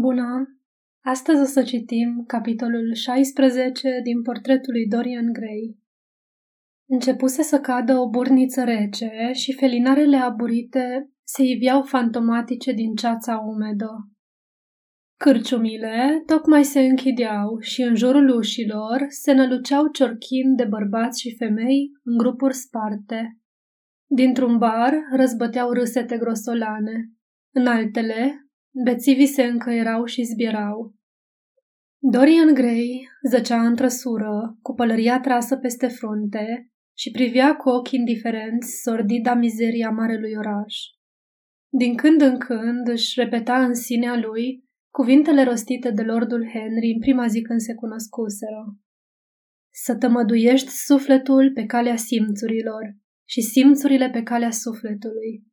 Bună! Astăzi o să citim capitolul 16 din portretul lui Dorian Gray. Începuse să cadă o burniță rece și felinarele aburite se iveau fantomatice din ceața umedă. Cârciumile tocmai se închideau și în jurul ușilor se năluceau ciorchin de bărbați și femei în grupuri sparte. Dintr-un bar răzbăteau râsete grosolane. În altele, Bețivii se încăierau și zbierau. Dorian Gray zăcea în trăsură, cu pălăria trasă peste frunte și privea cu ochi indiferenți sordida mizeria marelui oraș. Din când în când își repeta în sinea lui cuvintele rostite de Lordul Henry în prima zi când se cunoscuseră. Să tămăduiești sufletul pe calea simțurilor și simțurile pe calea sufletului.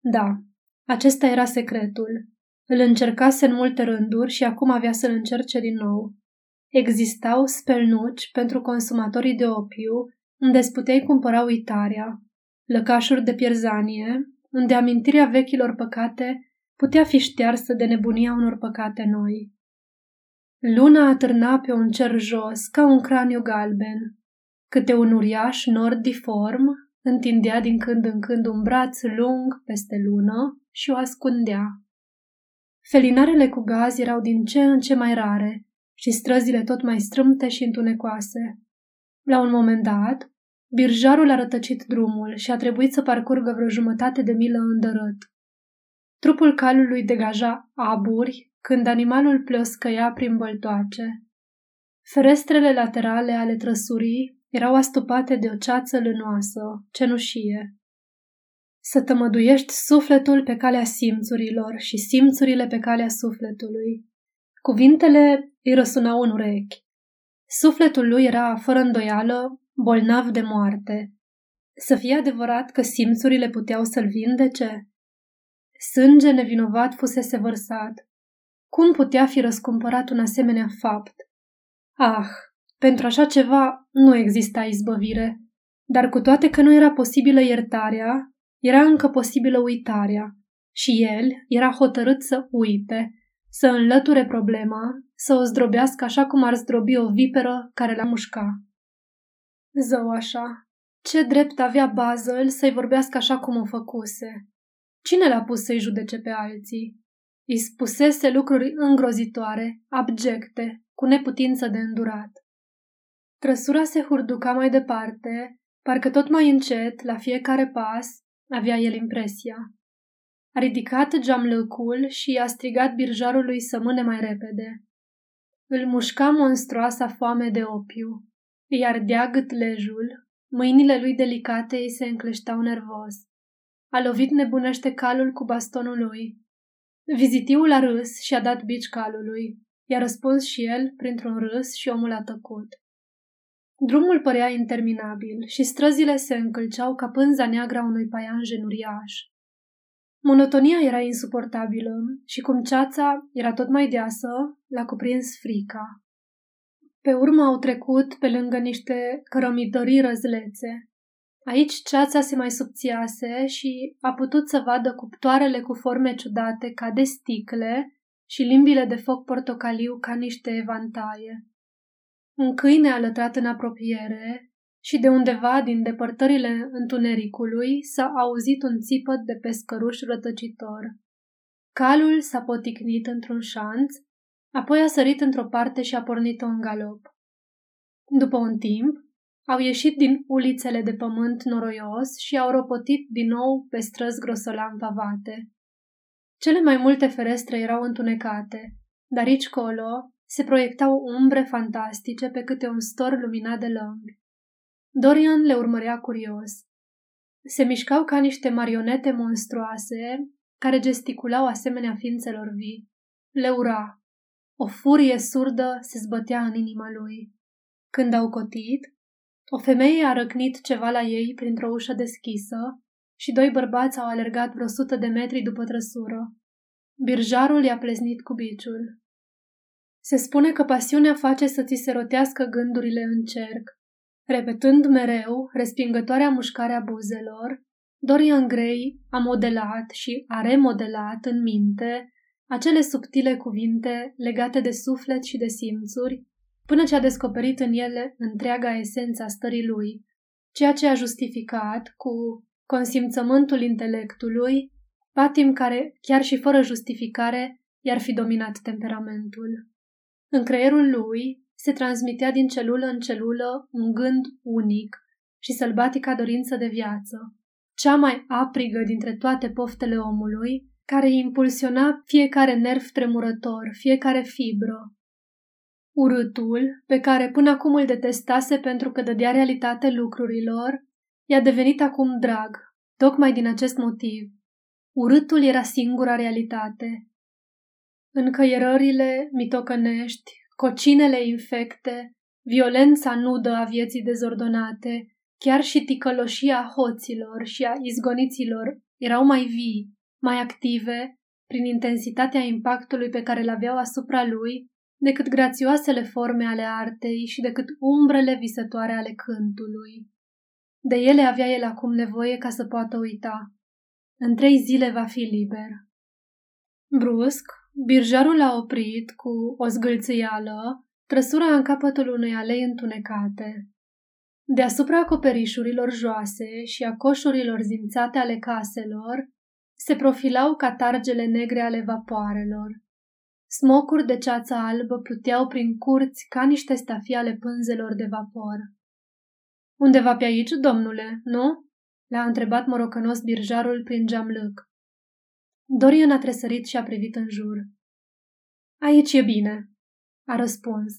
Da, acesta era secretul. Îl încercase în multe rânduri și acum avea să-l încerce din nou. Existau spelnuci pentru consumatorii de opiu, unde îți puteai cumpăra uitarea, lăcașuri de pierzanie, unde amintirea vechilor păcate putea fi ștearsă de nebunia unor păcate noi. Luna atârna pe un cer jos, ca un craniu galben. Câte un uriaș nord diform întindea din când în când un braț lung peste lună și o ascundea. Felinarele cu gaz erau din ce în ce mai rare și străzile tot mai strâmte și întunecoase. La un moment dat, birjarul a rătăcit drumul și a trebuit să parcurgă vreo jumătate de milă îndărât. Trupul calului degaja aburi când animalul ploscăia prin băltoace. Ferestrele laterale ale trăsurii erau astupate de o ceață lânoasă, cenușie. Să tămăduiești sufletul pe calea simțurilor și simțurile pe calea sufletului. Cuvintele îi răsunau în urechi. Sufletul lui era, fără îndoială, bolnav de moarte. Să fie adevărat că simțurile puteau să-l vindece? Sânge nevinovat fusese vărsat. Cum putea fi răscumpărat un asemenea fapt? Ah, pentru așa ceva nu exista izbăvire, dar cu toate că nu era posibilă iertarea, era încă posibilă uitarea și el era hotărât să uite, să înlăture problema, să o zdrobească așa cum ar zdrobi o viperă care l-a mușca. Zău așa, ce drept avea Bazel să-i vorbească așa cum o făcuse? Cine l-a pus să-i judece pe alții? Îi spusese lucruri îngrozitoare, abjecte, cu neputință de îndurat. Trăsura se hurduca mai departe, parcă tot mai încet, la fiecare pas, avea el impresia. A ridicat geamlăcul și a strigat birjarului să mâne mai repede. Îl mușca monstruoasa foame de opiu. Îi ardea gâtlejul, mâinile lui delicate îi se încleșteau nervos. A lovit nebunește calul cu bastonul lui. Vizitiul a râs și a dat bici calului. I-a răspuns și el printr-un râs și omul a tăcut. Drumul părea interminabil și străzile se încălceau ca pânza neagră a unui paianjen uriaș. Monotonia era insuportabilă și cum ceața era tot mai deasă, l-a cuprins frica. Pe urmă au trecut pe lângă niște cărămidării răzlețe. Aici ceața se mai subțiase și a putut să vadă cuptoarele cu forme ciudate ca de sticle și limbile de foc portocaliu ca niște evantaie. Un câine a lătrat în apropiere și de undeva din depărtările întunericului s-a auzit un țipăt de pescăruș rătăcitor. Calul s-a poticnit într-un șanț, apoi a sărit într-o parte și a pornit-o în galop. După un timp, au ieșit din ulițele de pământ noroios și au ropotit din nou pe străzi grosolan pavate. Cele mai multe ferestre erau întunecate, dar aici colo se proiectau umbre fantastice pe câte un stor luminat de lămpi. Dorian le urmărea curios. Se mișcau ca niște marionete monstruoase care gesticulau asemenea ființelor vii. Le ura. O furie surdă se zbătea în inima lui. Când au cotit, o femeie a răcnit ceva la ei printr-o ușă deschisă și doi bărbați au alergat vreo sută de metri după trăsură. Birjarul i-a pleznit cu biciul. Se spune că pasiunea face să ți se rotească gândurile în cerc. Repetând mereu respingătoarea mușcare a buzelor, Dorian Gray a modelat și a remodelat în minte acele subtile cuvinte legate de suflet și de simțuri, până ce a descoperit în ele întreaga esență a stării lui, ceea ce a justificat cu consimțământul intelectului, patim care, chiar și fără justificare, i-ar fi dominat temperamentul. În creierul lui se transmitea din celulă în celulă un gând unic și sălbatica dorință de viață, cea mai aprigă dintre toate poftele omului, care impulsiona fiecare nerv tremurător, fiecare fibră. Urâtul, pe care până acum îl detestase pentru că dădea realitate lucrurilor, i-a devenit acum drag, tocmai din acest motiv. Urâtul era singura realitate. Încăierările mitocănești, cocinele infecte, violența nudă a vieții dezordonate, chiar și ticăloșia hoților și a izgoniților erau mai vii, mai active, prin intensitatea impactului pe care îl aveau asupra lui, decât grațioasele forme ale artei și decât umbrele visătoare ale cântului. De ele avea el acum nevoie ca să poată uita. În trei zile va fi liber. Brusc, birjarul a oprit cu o zgâlțâială, trăsura în capătul unei alei întunecate. Deasupra acoperișurilor joase și a coșurilor zimțate ale caselor, se profilau catargele negre ale vapoarelor. Smocuri de ceață albă pluteau prin curți ca niște stafii ale pânzelor de vapor. Undeva pe aici, domnule, nu?" l-a întrebat morocănos birjarul prin geamlâc. Dorian a tresărit și a privit în jur. Aici e bine, a răspuns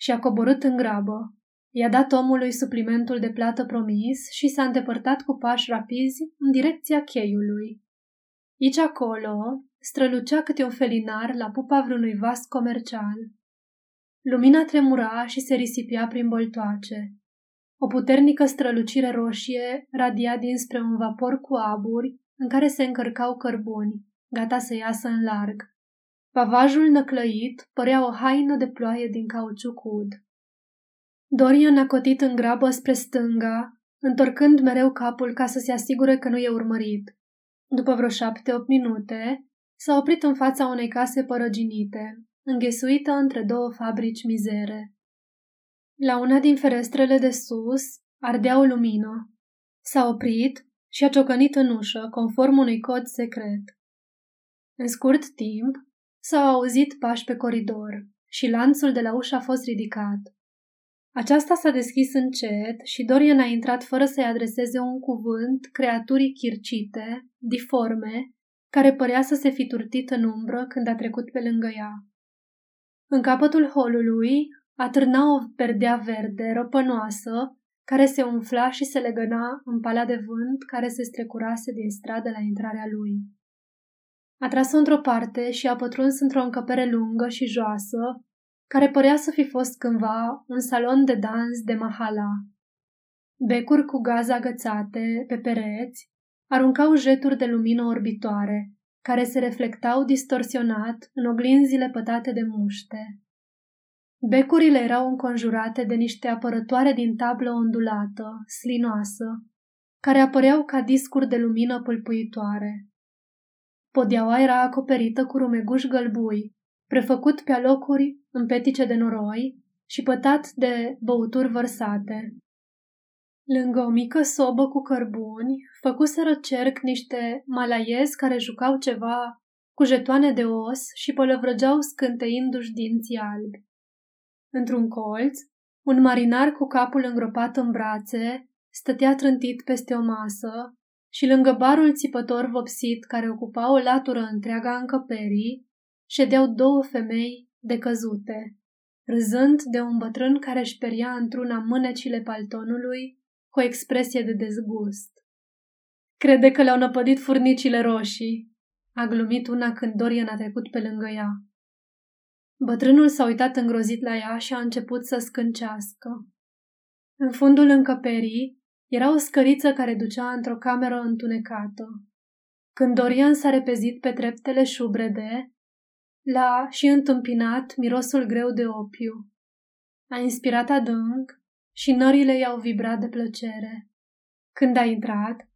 și a coborât în grabă. I-a dat omului suplimentul de plată promis și s-a îndepărtat cu pași rapizi în direcția cheiului. Aici acolo strălucea câte un felinar la pupa vreunui vas comercial. Lumina tremura și se risipia prin boltoace. O puternică strălucire roșie radia dinspre un vapor cu aburi în care se încărcau cărbuni, gata să iasă în larg. Pavajul năclăit părea o haină de ploaie din cauciuc ud. Dorian a cotit în grabă spre stânga, întorcând mereu capul ca să se asigure că nu e urmărit. După vreo șapte-opt minute, s-a oprit în fața unei case părăginite, înghesuită între două fabrici mizere. La una din ferestrele de sus ardea o lumină. S-a oprit și a ciocănit în ușă, conform unui cod secret. În scurt timp, s-au auzit pași pe coridor și lanțul de la ușă a fost ridicat. Aceasta s-a deschis încet și Dorian a intrat fără să-i adreseze un cuvânt creaturii chircite, diforme, care părea să se fi turtit în umbră când a trecut pe lângă ea. În capătul holului atârna o perdea verde, răpănoasă, care se umfla și se legăna în pala de vânt care se strecurase din stradă la intrarea lui. A tras-o într-o parte și a pătruns într-o încăpere lungă și joasă, care părea să fi fost cândva un salon de dans de mahala. Becuri cu gaze agățate pe pereți aruncau jeturi de lumină orbitoare, care se reflectau distorsionat în oglinzile pătate de muște. Becurile erau înconjurate de niște apărătoare din tablă ondulată, slinoasă, care apăreau ca discuri de lumină pâlpuitoare. Podeaua era acoperită cu rumeguș gălbui, prefăcut pe alocuri în petice de noroi și pătat de băuturi vărsate. Lângă o mică sobă cu cărbuni, făcuseră cerc niște malaiezi care jucau ceva cu jetoane de os și pălăvrăgeau scânteindu-și dinții albi. Într-un colț, un marinar cu capul îngropat în brațe stătea trântit peste o masă și lângă barul țipător vopsit care ocupa o latură întreaga încăperii, ședeau două femei decăzute, râzând de un bătrân care își peria într-una mânecile paltonului cu o expresie de dezgust. Crede că le-au năpădit furnicile roșii, a glumit una când Dorian a trecut pe lângă ea. Bătrânul s-a uitat îngrozit la ea și a început să scâncească. În fundul încăperii era o scăriță care ducea într-o cameră întunecată. Când Dorian s-a repezit pe treptele șubrede, l-a și întâmpinat mirosul greu de opiu. A inspirat adânc și nările i-au vibrat de plăcere. Când a intrat,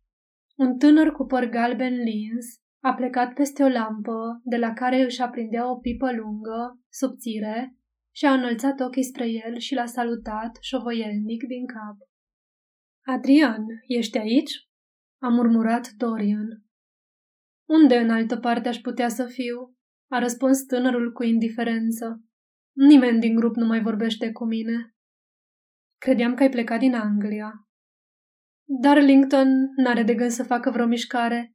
un tânăr cu păr galben lins a plecat peste o lampă, de la care își aprindea o pipă lungă, subțire, și a înălțat ochii spre el și l-a salutat, șovăielnic, din cap. Adrian, ești aici?" a murmurat Dorian. Unde în altă parte aș putea să fiu?" a răspuns tânărul cu indiferență. Nimeni din grup nu mai vorbește cu mine. Credeam că ai plecat din Anglia. Darlington n-are de gând să facă vreo mișcare.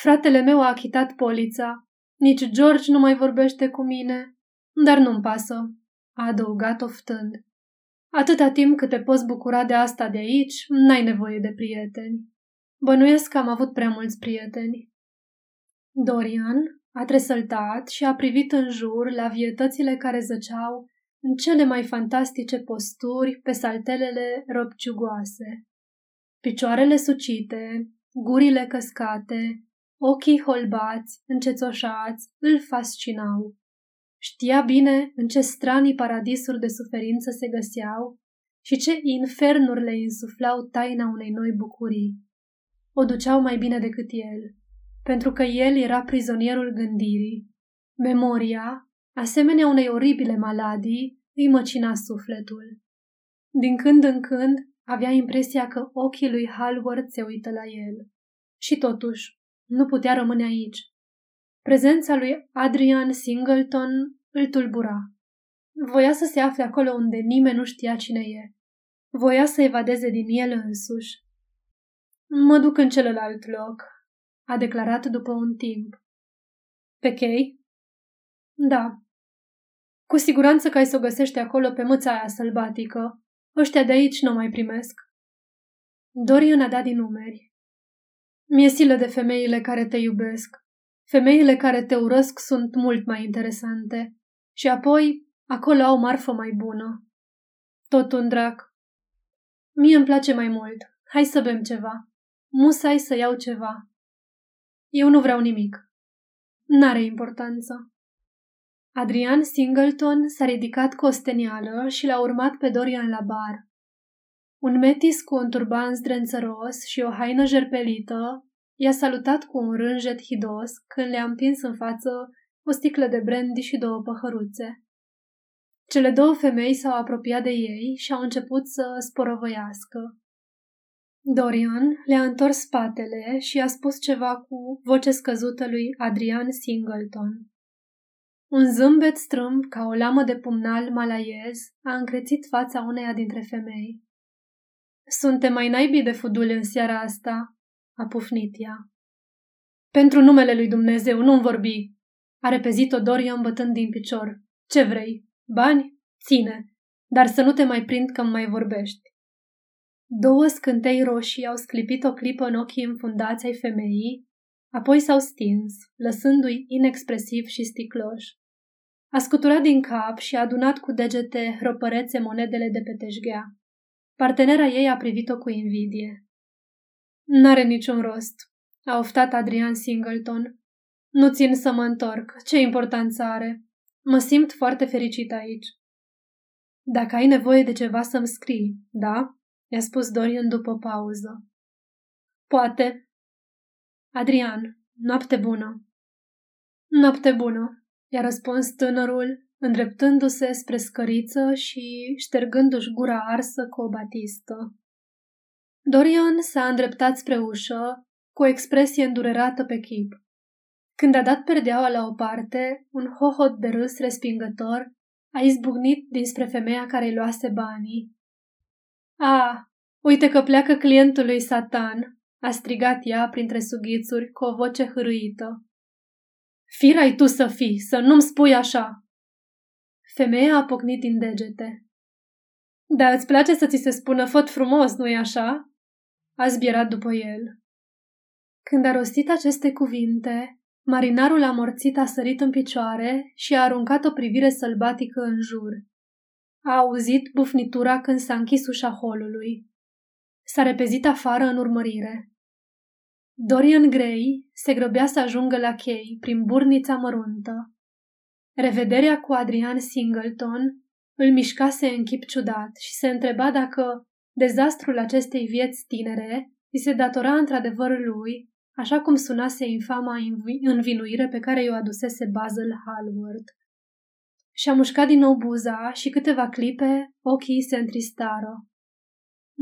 Fratele meu a achitat polița. Nici George nu mai vorbește cu mine. Dar nu-mi pasă, a adăugat oftând. Atâta timp cât te poți bucura de asta de aici, n-ai nevoie de prieteni. Bănuiesc că am avut prea mulți prieteni. Dorian a tresăltat și a privit în jur la vietățile care zăceau în cele mai fantastice posturi pe saltelele robciugoase. Picioarele sucite, gurile căscate, ochii holbați, încețoșați, îl fascinau. Știa bine în ce stranii paradisuri de suferință se găseau și ce infernuri le insuflau taina unei noi bucurii. O duceau mai bine decât el, pentru că el era prizonierul gândirii. Memoria, asemenea unei oribile maladii, îi măcina sufletul. Din când în când avea impresia că ochii lui Halward se uită la el. Și totuși, nu putea rămâne aici. Prezența lui Adrian Singleton îl tulbura. Voia să se afle acolo unde nimeni nu știa cine e. Voia să evadeze din el însuși. Mă duc în celălalt loc, a declarat după un timp. Pe chei? Da. Cu siguranță că ai să o găsești acolo pe mâța aia sălbatică. Ăștia de aici nu mai primesc. Dorian a dat din numeri. Mi-e silă de femeile care te iubesc. Femeile care te urăsc sunt mult mai interesante. Și apoi, acolo au marfă mai bună. Tot un drac. Mie îmi place mai mult. Hai să bem ceva. Musai să iau ceva. Eu nu vreau nimic. N-are importanță. Adrian Singleton s-a ridicat cu o stenială și l-a urmat pe Dorian la bar. Un metis cu un turban zdrențăros și o haină jerpelită i-a salutat cu un rânjet hidos când le-a împins în față o sticlă de brandy și două păhăruțe. Cele două femei s-au apropiat de ei și au început să sporovăiască. Dorian le-a întors spatele și a spus ceva cu voce scăzută lui Adrian Singleton. Un zâmbet strâmb ca o lamă de pumnal malaiez a încrețit fața uneia dintre femei. Suntem mai naibii de fudule în seara asta, a pufnit ea. Pentru numele lui Dumnezeu, nu-mi vorbi, a repezit-o Dorian bătând din picior. Ce vrei? Bani? Ține. Dar să nu te mai prind că mai vorbești. Două scântei roșii au sclipit o clipă în ochii înfundați ai femeii, apoi s-au stins, lăsându-i inexpresiv și sticloși. A scuturat din cap și a adunat cu degete hropărețe monedele de pe teșghea. Partenera ei a privit-o cu invidie. N-are niciun rost, a oftat Adrian Singleton. Nu țin să mă întorc. Ce importanță are? Mă simt foarte fericit aici. Dacă ai nevoie de ceva să-mi scrii, da? i-a spus Dorian după pauză. Poate. Adrian, noapte bună. Noapte bună, i-a răspuns tânărul, îndreptându-se spre scăriță și ștergându-și gura arsă cu o batistă. Dorian s-a îndreptat spre ușă, cu o expresie îndurerată pe chip. Când a dat perdeaua la o parte, un hohot de râs respingător a izbucnit dinspre femeia care îi luase banii a, uite că pleacă clientul lui Satan, a strigat ea printre sughițuri cu o voce hârâită. Firai tu să fii, să nu-mi spui așa! Femeia a pocnit din degete. Da, îți place să ți se spună făt frumos, nu-i așa? A zbierat după el. Când a rostit aceste cuvinte, marinarul amorțit a sărit în picioare și a aruncat o privire sălbatică în jur. A auzit bufnitura când s-a închis ușa holului. S-a repezit afară în urmărire. Dorian Gray se grăbea să ajungă la chei prin burnița măruntă. Revederea cu Adrian Singleton îl mișcase în chip ciudat și se întreba dacă dezastrul acestei vieți tinere îi se datora într-adevăr lui, așa cum sunase infama învinuire pe care i-o adusese Basil Hallward. Și-a mușcat din nou buza și câteva clipe ochii se întristară.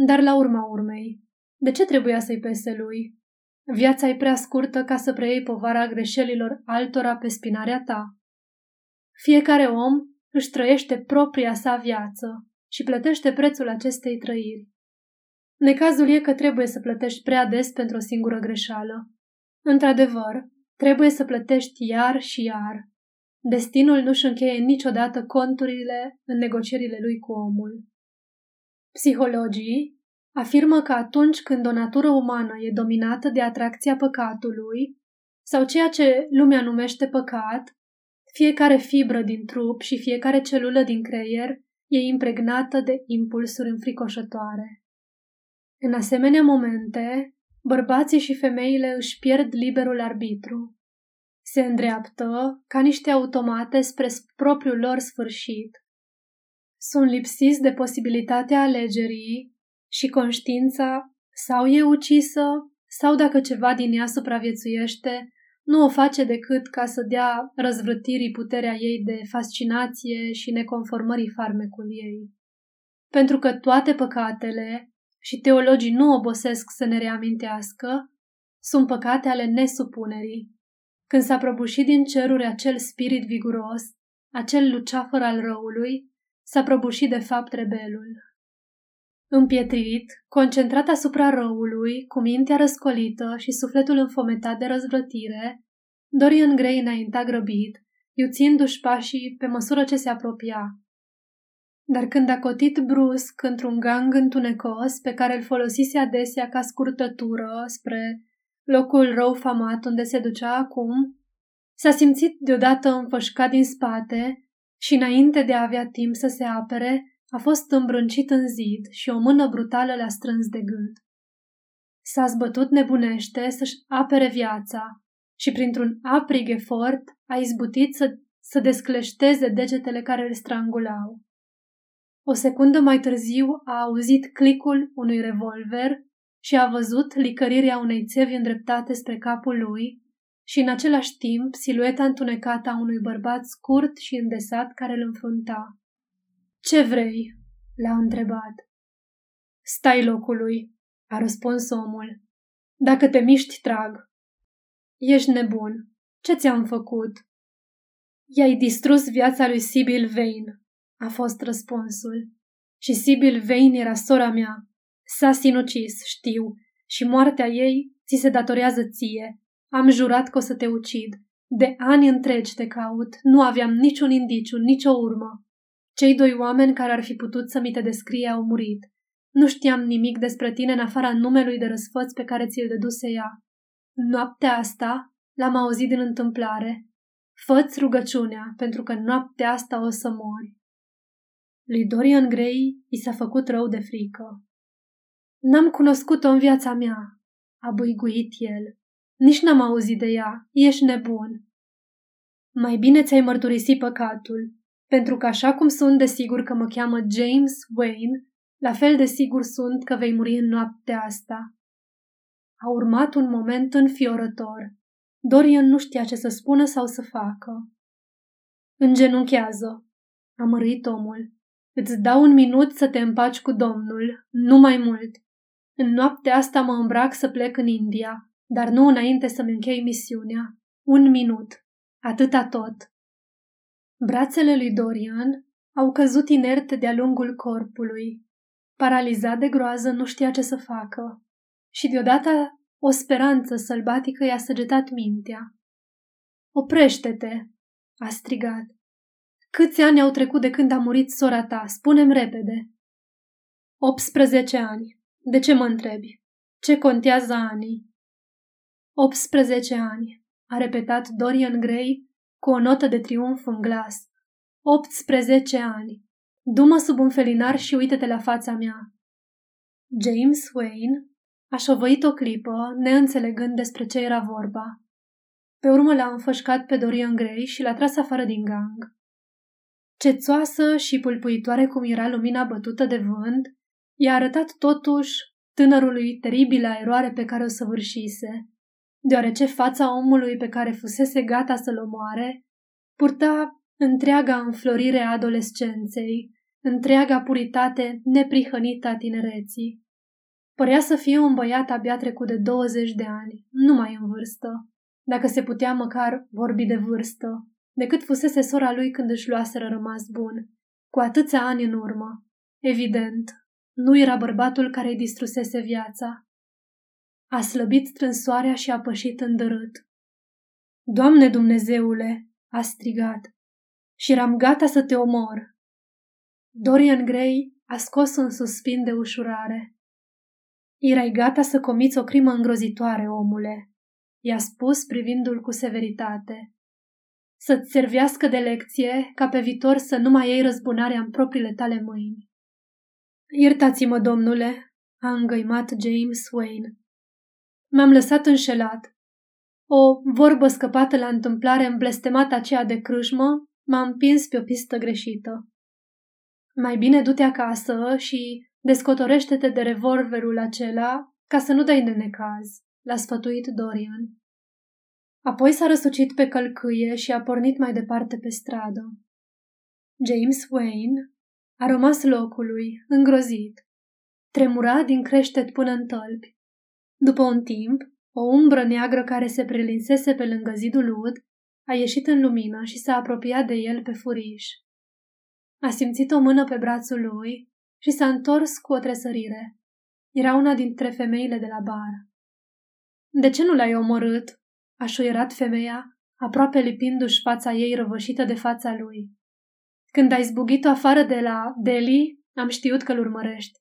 Dar la urma urmei, de ce trebuia să-i pese lui? Viața e prea scurtă ca să preiei povara greșelilor altora pe spinarea ta. Fiecare om își trăiește propria sa viață și plătește prețul acestei trăiri. Necazul e că trebuie să plătești prea des pentru o singură greșeală. Într-adevăr, trebuie să plătești iar și iar. Destinul nu-și încheie niciodată conturile în negocierile lui cu omul. Psihologii afirmă că atunci când o natură umană e dominată de atracția păcatului, sau ceea ce lumea numește păcat, fiecare fibră din trup și fiecare celulă din creier e impregnată de impulsuri înfricoșătoare. În asemenea momente, bărbații și femeile își pierd liberul arbitru. Se îndreaptă ca niște automate spre propriul lor sfârșit. Sunt lipsiți de posibilitatea alegerii și conștiința sau e ucisă sau dacă ceva din ea supraviețuiește, nu o face decât ca să dea răzvrătirii puterea ei de fascinație și neconformării farmecul ei. Pentru că toate păcatele, și teologii nu obosesc să ne reamintească, sunt păcate ale nesupunerii. Când s-a prăbușit din ceruri acel spirit viguros, acel luceafăr al răului, s-a prăbușit de fapt rebelul. Împietrit, concentrat asupra răului, cu mintea răscolită și sufletul înfometat de răzvrătire, Dorian Gray înainta grăbit, iuțindu-și pașii pe măsură ce se apropia. Dar când a cotit brusc într-un gang întunecos pe care îl folosise adesea ca scurtătură spre locul rău famat unde se ducea acum, s-a simțit deodată înfășcat din spate și înainte de a avea timp să se apere, a fost îmbrâncit în zid și o mână brutală le-a strâns de gât. S-a zbătut nebunește să-și apere viața și printr-un aprig efort a izbutit să, să descleșteze degetele care îl strangulau. O secundă mai târziu a auzit clicul unui revolver și a văzut licărirea unei țevi îndreptate spre capul lui și în același timp silueta întunecată a unui bărbat scurt și îndesat care îl înfrunta. Ce vrei?" l-a întrebat. Stai locului," a răspuns omul. Dacă te miști, trag." Ești nebun. Ce ți-am făcut?" I-ai distrus viața lui Sibyl Vane," a fost răspunsul. Și Sibyl Vane era sora mea. S-a sinucis, știu, și moartea ei ți se datorează ție. Am jurat că o să te ucid. De ani întregi te caut, nu aveam niciun indiciu, nicio urmă. Cei doi oameni care ar fi putut să mi te descrie au murit. Nu știam nimic despre tine în afara numelui de răsfăț pe care ți-l dăduse ea. Noaptea asta l-am auzit din întâmplare. Făți rugăciunea, pentru că noaptea asta o să mori. Lui Dorian Gray i s-a făcut rău de frică. N-am cunoscut-o în viața mea, a băiguit el. Nici n-am auzit de ea, ești nebun. Mai bine ți-ai mărturisit păcatul, pentru că așa cum sunt de sigur că mă cheamă James Wayne, la fel de sigur sunt că vei muri în noaptea asta. A urmat un moment înfiorător. Dorian nu știa ce să spună sau să facă. Îngenunchează, a mărit omul. Îți dau un minut să te împaci cu Domnul, nu mai mult. În noaptea asta mă îmbrac să plec în India, dar nu înainte să-mi închei misiunea. Un minut. Atâta tot. Brațele lui Dorian au căzut inerte de-a lungul corpului. Paralizat de groază, nu știa ce să facă. Și deodată o speranță sălbatică i-a săgetat mintea. Oprește-te, a strigat. Câți ani au trecut de când a murit sora ta? Spunem repede. 18 ani. De ce mă întrebi? Ce contează anii? 18 ani, a repetat Dorian Gray cu o notă de triumf în glas. 18 ani. Du-mă sub un felinar și uite-te la fața mea. James Wayne a șovăit o clipă, neînțelegând despre ce era vorba. Pe urmă l-a înfășcat pe Dorian Gray și l-a tras afară din gang. Cețoasă și pulpuitoare cum era lumina bătută de vânt, i-a arătat totuși tânărului teribila eroare pe care o săvârșise. deoarece fața omului pe care fusese gata să-l omoare purta întreaga înflorire a adolescenței, întreaga puritate neprihănită a tinereții. Părea să fie un băiat abia trecut de 20 de ani, numai în vârstă, dacă se putea măcar vorbi de vârstă, decât fusese sora lui când își luaseră rămas bun, cu atâția ani în urmă. Evident, nu era bărbatul care îi distrusese viața. A slăbit strânsoarea și a pășit îndărât. Doamne Dumnezeule, a strigat, și eram gata să te omor. Dorian Gray a scos un suspin de ușurare. Erai gata să comiți o crimă îngrozitoare, omule, i-a spus privindu-l cu severitate. Să-ți servească de lecție ca pe viitor să nu mai iei răzbunarea în propriile tale mâini. Iertați-mă, domnule, a îngăimat James Wayne. M-am lăsat înșelat. O vorbă scăpată la întâmplare în blestemata aceea de crâșmă m-a împins pe o pistă greșită. Mai bine du-te acasă și descotorește-te de revolverul acela ca să nu dai de necaz, l-a sfătuit Dorian. Apoi s-a răsucit pe călcâie și a pornit mai departe pe stradă. James Wayne a rămas locului, îngrozit. Tremura din creștet până în tălpi. După un timp, o umbră neagră care se prelinsese pe lângă zidul ud a ieșit în lumină și s-a apropiat de el pe furiș. A simțit o mână pe brațul lui și s-a întors cu o tresărire. Era una dintre femeile de la bar. De ce nu l-ai omorât?" A șuierat femeia, aproape lipindu-și fața ei răvășită de fața lui. Când ai zbugit-o afară de la Delhi, am știut că-l urmărești.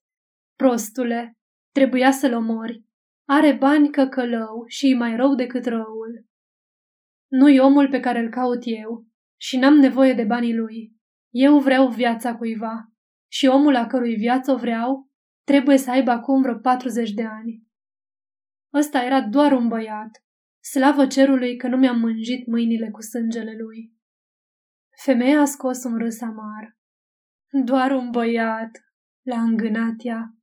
Prostule, trebuia să-l omori. Are bani căcălău și e mai rău decât răul. Nu-i omul pe care îl caut eu și n-am nevoie de banii lui. Eu vreau viața cuiva și omul a cărui viață o vreau trebuie să aibă acum vreo 40 de ani. Ăsta era doar un băiat. Slavă cerului că nu mi-am mânjit mâinile cu sângele lui. Femeia a scos un râs amar. Doar un băiat, l-a îngânat ea.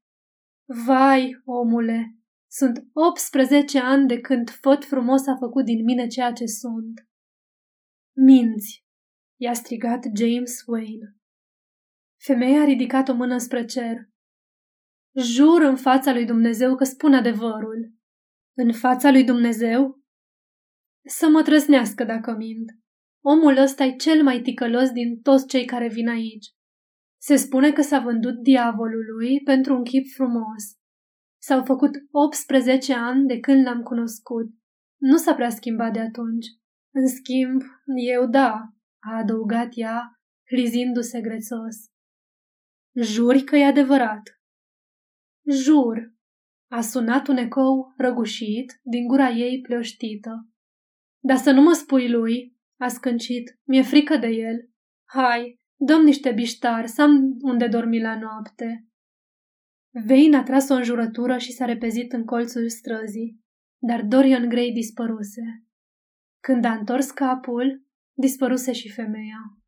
Vai, omule, sunt 18 ani de când făt frumos a făcut din mine ceea ce sunt. Minți, i-a strigat James Wayne. Femeia a ridicat o mână spre cer. Jur în fața lui Dumnezeu că spun adevărul. În fața lui Dumnezeu? Să mă trăsnească dacă mint. Omul ăsta e cel mai ticălos din toți cei care vin aici. Se spune că s-a vândut diavolului pentru un chip frumos. S-au făcut 18 ani de când l-am cunoscut. Nu s-a prea schimbat de atunci. În schimb, eu da, a adăugat ea, lizindu-se grețos. Juri că e adevărat. Jur, a sunat un ecou răgușit din gura ei pleoștită. Dar să nu mă spui lui, a scâncit, mi-e frică de el. Hai, dăm niște biștari, să am unde dormi la noapte. Vein a tras o înjurătură și s-a repezit în colțul străzii, dar Dorian Gray dispăruse. Când a întors capul, dispăruse și femeia.